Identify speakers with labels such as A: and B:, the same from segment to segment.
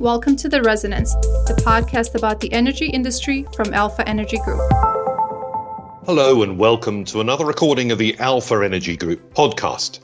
A: Welcome to The Resonance, the podcast about the energy industry from Alpha Energy Group.
B: Hello, and welcome to another recording of the Alpha Energy Group podcast.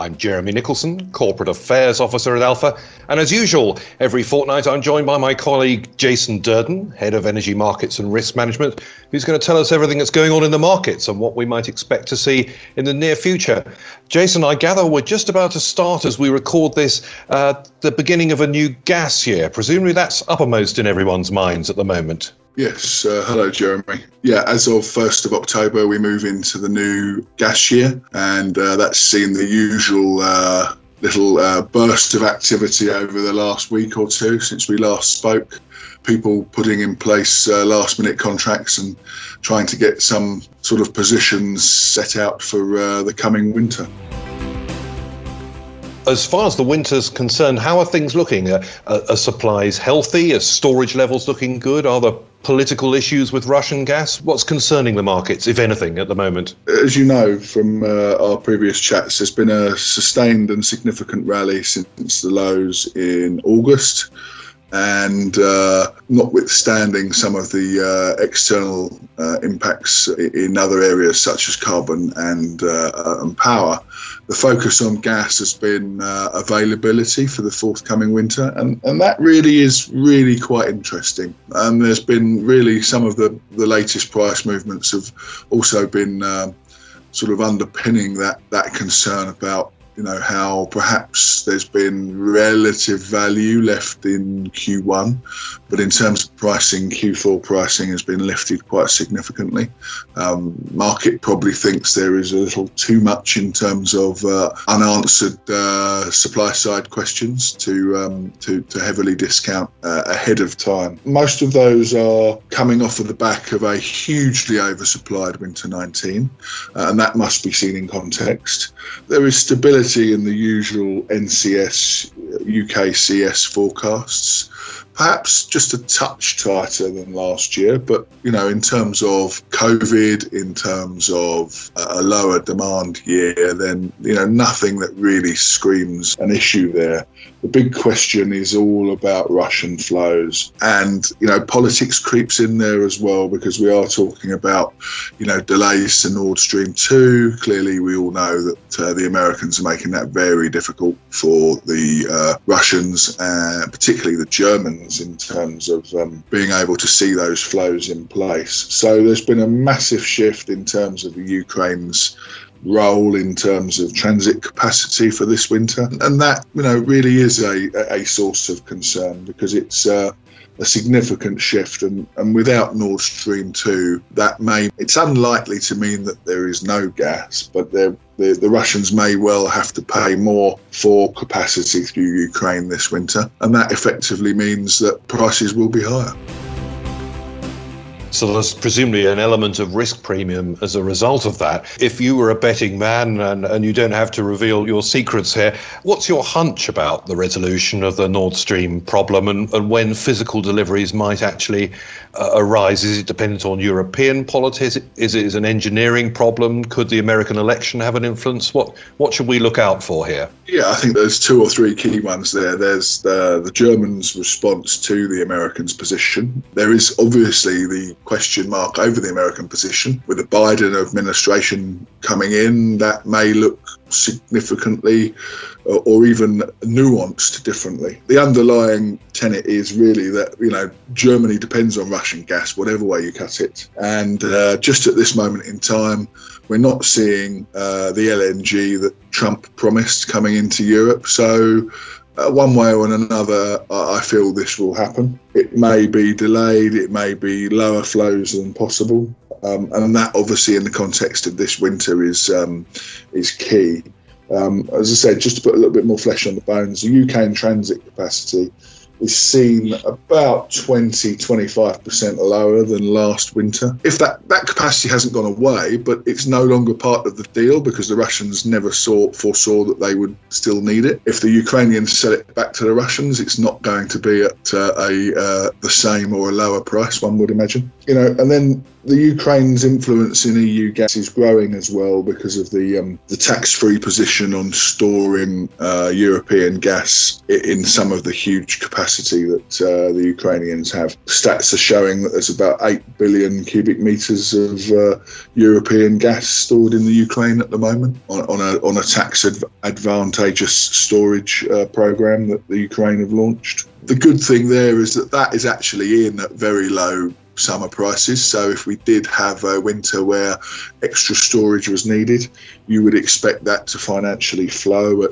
B: I'm Jeremy Nicholson, Corporate Affairs Officer at Alpha, and as usual, every fortnight I'm joined by my colleague Jason Durden, Head of Energy Markets and Risk Management, who's going to tell us everything that's going on in the markets and what we might expect to see in the near future. Jason, I gather we're just about to start as we record this uh, the beginning of a new gas year. Presumably that's uppermost in everyone's minds at the moment.
C: Yes, uh, hello, Jeremy. Yeah, as of 1st of October, we move into the new gas year, and uh, that's seen the usual uh, little uh, burst of activity over the last week or two since we last spoke. People putting in place uh, last minute contracts and trying to get some sort of positions set out for uh, the coming winter
B: as far as the winter's concerned, how are things looking? Are, are, supplies healthy? Are storage levels looking good? Are there political issues with Russian gas? What's concerning the markets, if anything, at the moment?
C: As you know from uh, our previous chats, there's been a sustained and significant rally since the lows in August. And uh, notwithstanding some of the uh, external uh, impacts in other areas such as carbon and, uh, and power, the focus on gas has been uh, availability for the forthcoming winter, and, and that really is really quite interesting. And there's been really some of the, the latest price movements have also been uh, sort of underpinning that that concern about you know how perhaps there's been relative value left in Q1, but in terms of pricing, Q4 pricing has been lifted quite significantly. Um, market probably thinks there is a little too much in terms of uh, unanswered uh, supply side questions to um, to, to, heavily discount uh, ahead of time. Most of those are coming off of the back of a hugely oversupplied winter 19, uh, and that must be seen in context. There is stability in the usual NCS UKCS forecasts. Perhaps just a touch tighter than last year, but you know, in terms of COVID, in terms of a lower demand year, then you know, nothing that really screams an issue there. The big question is all about Russian flows, and you know, politics creeps in there as well because we are talking about you know delays to Nord Stream two. Clearly, we all know that uh, the Americans are making that very difficult for the uh, Russians, uh, particularly the Germans, in terms of um, being able to see those flows in place. So there's been a massive shift in terms of Ukraine's role in terms of transit capacity for this winter, and that you know really is a a source of concern because it's. Uh, a significant shift and, and without Nord Stream 2 that may it's unlikely to mean that there is no gas but the, the Russians may well have to pay more for capacity through Ukraine this winter and that effectively means that prices will be higher.
B: So there's presumably an element of risk premium as a result of that. If you were a betting man and, and you don't have to reveal your secrets here, what's your hunch about the resolution of the Nord Stream problem and, and when physical deliveries might actually uh, arise? Is it dependent on European politics? Is it is an engineering problem? Could the American election have an influence? What what should we look out for here?
C: Yeah, I think there's two or three key ones there. There's the, the Germans' response to the Americans' position. There is obviously the question mark over the American position. With the Biden administration coming in, that may look significantly uh, or even nuanced differently. The underlying tenet is really that you know Germany depends on Russian gas, whatever way you cut it, and uh, just at this moment in time, we're not seeing uh, the LNG that Trump promised coming into Europe. So uh, one way or another, I feel this will happen. It may be delayed, it may be lower flows than possible, um, and that obviously, in the context of this winter, is um, is key. Um, as I said, just to put a little bit more flesh on the bones, the Ukrainian transit capacity is seen about 20 25% lower than last winter. If that, that capacity hasn't gone away, but it's no longer part of the deal because the Russians never saw foresaw that they would still need it. If the Ukrainians sell it back to the Russians, it's not going to be at uh, a uh, the same or a lower price, one would imagine. You know, and then the Ukraine's influence in EU gas is growing as well because of the um, the tax-free position on storing uh, European gas in some of the huge capacity that uh, the Ukrainians have. Stats are showing that there's about eight billion cubic meters of uh, European gas stored in the Ukraine at the moment on, on a on a tax advantageous storage uh, program that the Ukraine have launched. The good thing there is that that is actually in at very low summer prices. So if we did have a winter where extra storage was needed, you would expect that to financially flow at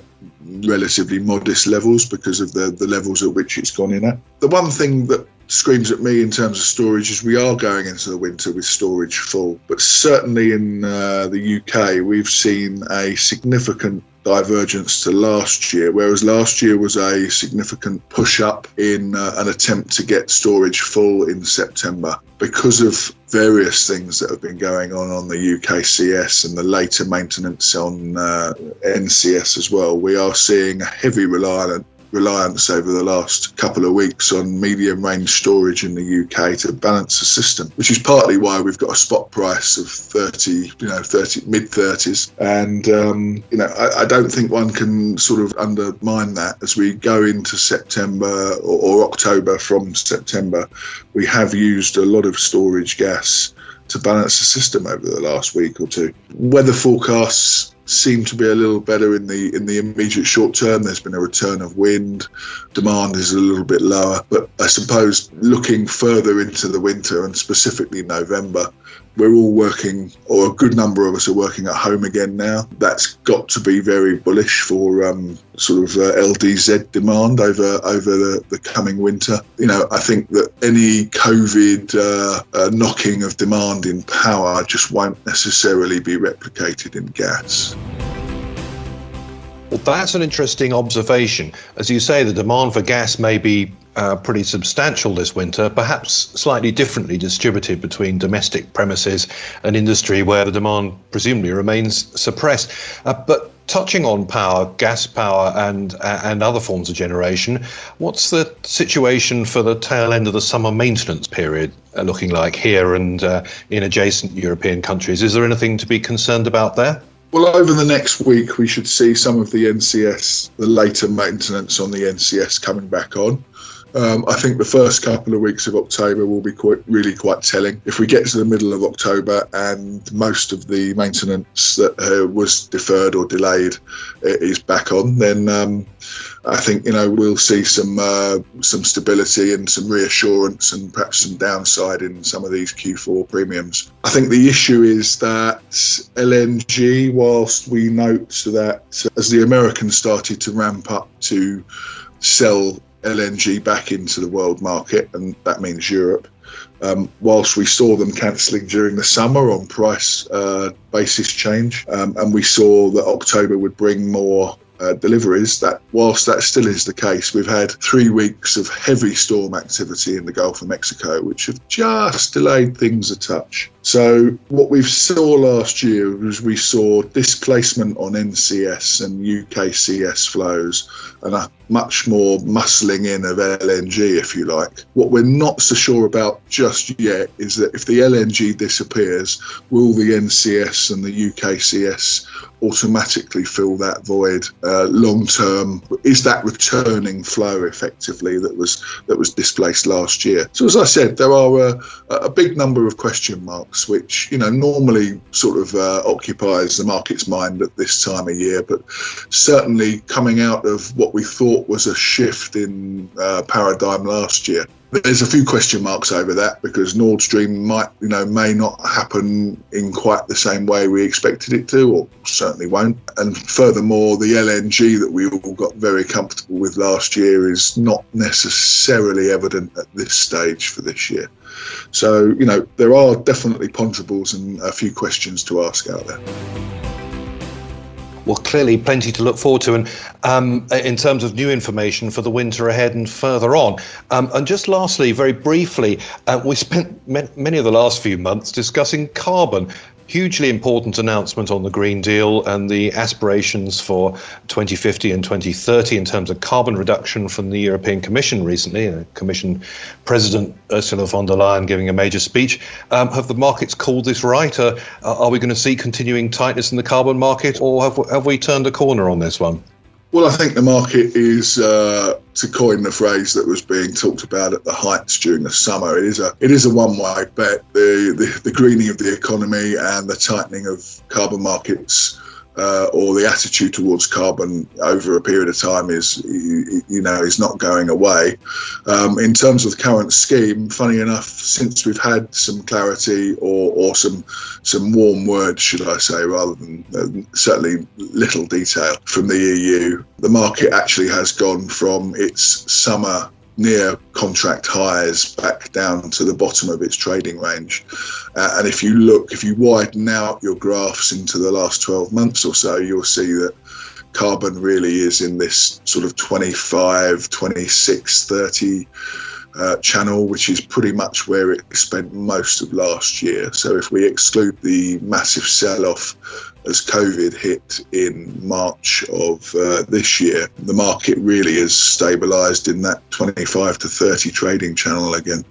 C: relatively modest levels because of the, the levels at which it's gone in at. The one thing that screams at me in terms of storage is we are going into the winter with storage full, but certainly in uh, the UK, we've seen a significant divergence to last year, whereas last year was a significant push up in uh, an attempt to get storage full in September. Because of various things that have been going on on the UKCS and the later maintenance on uh, NCS as well, we are seeing a heavy reliance reliance over the last couple of weeks on medium range storage in the UK to balance the system, which is partly why we've got a spot price of 30, you know, 30 mid 30s. And, um, you know, I, I, don't think one can sort of undermine that as we go into September or, or October from September. We have used a lot of storage gas to balance the system over the last week or two. Weather forecasts seem to be a little better in the in the immediate short term. There's been a return of wind, demand is a little bit lower, but I suppose looking further into the winter and specifically November, we're all working, or a good number of us are working at home again now. That's got to be very bullish for um, sort of uh, LDZ demand over over the, the, coming winter. You know, I think that any COVID uh, uh, knocking of demand in power just won't necessarily be replicated in gas.
B: Well, that's an interesting observation. As you say, the demand for gas may be uh, pretty substantial this winter, perhaps slightly differently distributed between domestic premises and industry where the demand presumably remains suppressed. Uh, but touching on power, gas power, and uh, and other forms of generation, what's the situation for the tail end of the summer maintenance period uh, looking like here and uh, in adjacent European countries? Is there anything to be concerned about there?
C: Well, over the next week, we should see some of the NCS, the later maintenance on the NCS coming back on. Um, I think the first couple of weeks of October will be quite, really quite telling. If we get to the middle of October and most of the maintenance that uh, was deferred or delayed uh, is back on, then um, I think you know we'll see some uh, some stability and some reassurance and perhaps some downside in some of these Q4 premiums. I think the issue is that LNG, whilst we note that as the Americans started to ramp up to sell LNG back into the world market, and that means Europe. Um, whilst we saw them cancelling during the summer on price uh, basis change, um, and we saw that October would bring more uh, deliveries, that whilst that still is the case, we've had three weeks of heavy storm activity in the Gulf of Mexico, which have just delayed things a touch. So what we saw last year was we saw displacement on NCS and UKCS flows and a much more muscling in of LNG, if you like. What we're not so sure about just yet is that if the LNG disappears, will the NCS and the UKCS automatically fill that void uh, long term? Is that returning flow effectively that was that was displaced last year? So as I said, there are a, a big number of question marks, which you know normally sort of uh, occupies the market's mind at this time of year, but certainly coming out of what we thought was a shift in uh, paradigm last year there's a few question marks over that because Nord Stream might, you know, may not happen in quite the same way we expected it to, or certainly won't. And furthermore, the LNG that we all got very comfortable with last year is not necessarily evident at this stage for this year. So, you know, there are definitely ponderables and a few questions to ask out there
B: well, clearly plenty to look forward to, and um, in terms of new information for the winter ahead and further on. Um, and just lastly, very briefly, uh, we spent many of the last few months discussing carbon. Hugely important announcement on the Green Deal and the aspirations for 2050 and 2030 in terms of carbon reduction from the European Commission recently. Uh, Commission President Ursula von der Leyen giving a major speech. Um, have the markets called this right? Uh, are we going to see continuing tightness in the carbon market, or have, have we turned a corner on this one?
C: Well, I think the market is, uh, to coin the phrase that was being talked about at the heights during the summer, it is a it is a one way bet. The, the the greening of the economy and the tightening of carbon markets uh, or the attitude towards carbon over a period of time is, you know, is not going away. Um, in terms of the current scheme, funny enough, since we've had some clarity or, or some some warm words, should I say, rather than uh, certainly little detail from the EU, the market actually has gone from its summer near contract highs back down to the bottom of its trading range. Uh, and if you look, if you widen out your graphs into the last 12 months or so, you'll see that carbon really is in this sort of 25, 26, 30 uh, channel, which is pretty much where it spent most of last year. So if we exclude the massive sell off as COVID hit in March of uh, this year, the market really has stabilised in that 25 to 30 trading channel again.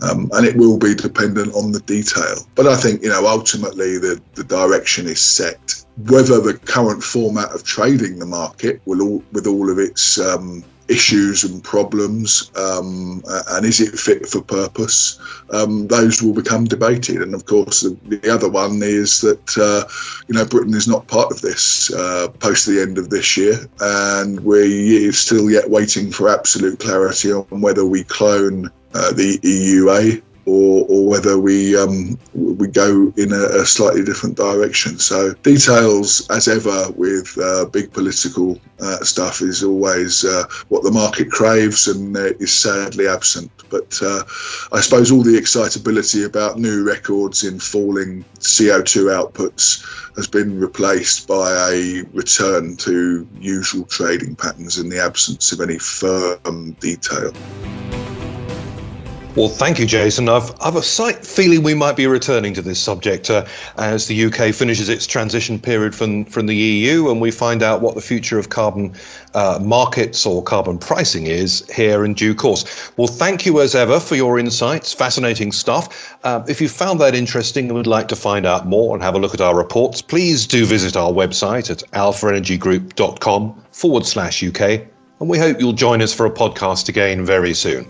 C: Um, and it will be dependent on the detail. But I think, you know, ultimately the, the direction is set. Whether the current format of trading the market will all, with all of its um, issues and problems, um, and is it fit for purpose? Um, those will become debated. And of course, the, the other one is that uh, you know Britain is not part of this uh, post the end of this year, and we're still yet waiting for absolute clarity on whether we clone uh, the EUA or, or whether we um, we go in a, a, slightly different direction. So details, as ever, with uh, big political uh, stuff, is always uh, what the market craves and uh, is sadly absent. But uh, I suppose all the excitability about new records in falling CO2 outputs has been replaced by a return to usual trading patterns in the absence of any firm detail.
B: Well, thank you, Jason. I've, I've a slight feeling we might be returning to this subject uh, as the UK finishes its transition period from, from the EU and we find out what the future of carbon uh, markets or carbon pricing is here in due course. Well, thank you as ever for your insights. Fascinating stuff. Uh, if you found that interesting and would like to find out more and have a look at our reports, please do visit our website at alphaenergygroup.com forward slash UK. And we hope you'll join us for a podcast again very soon.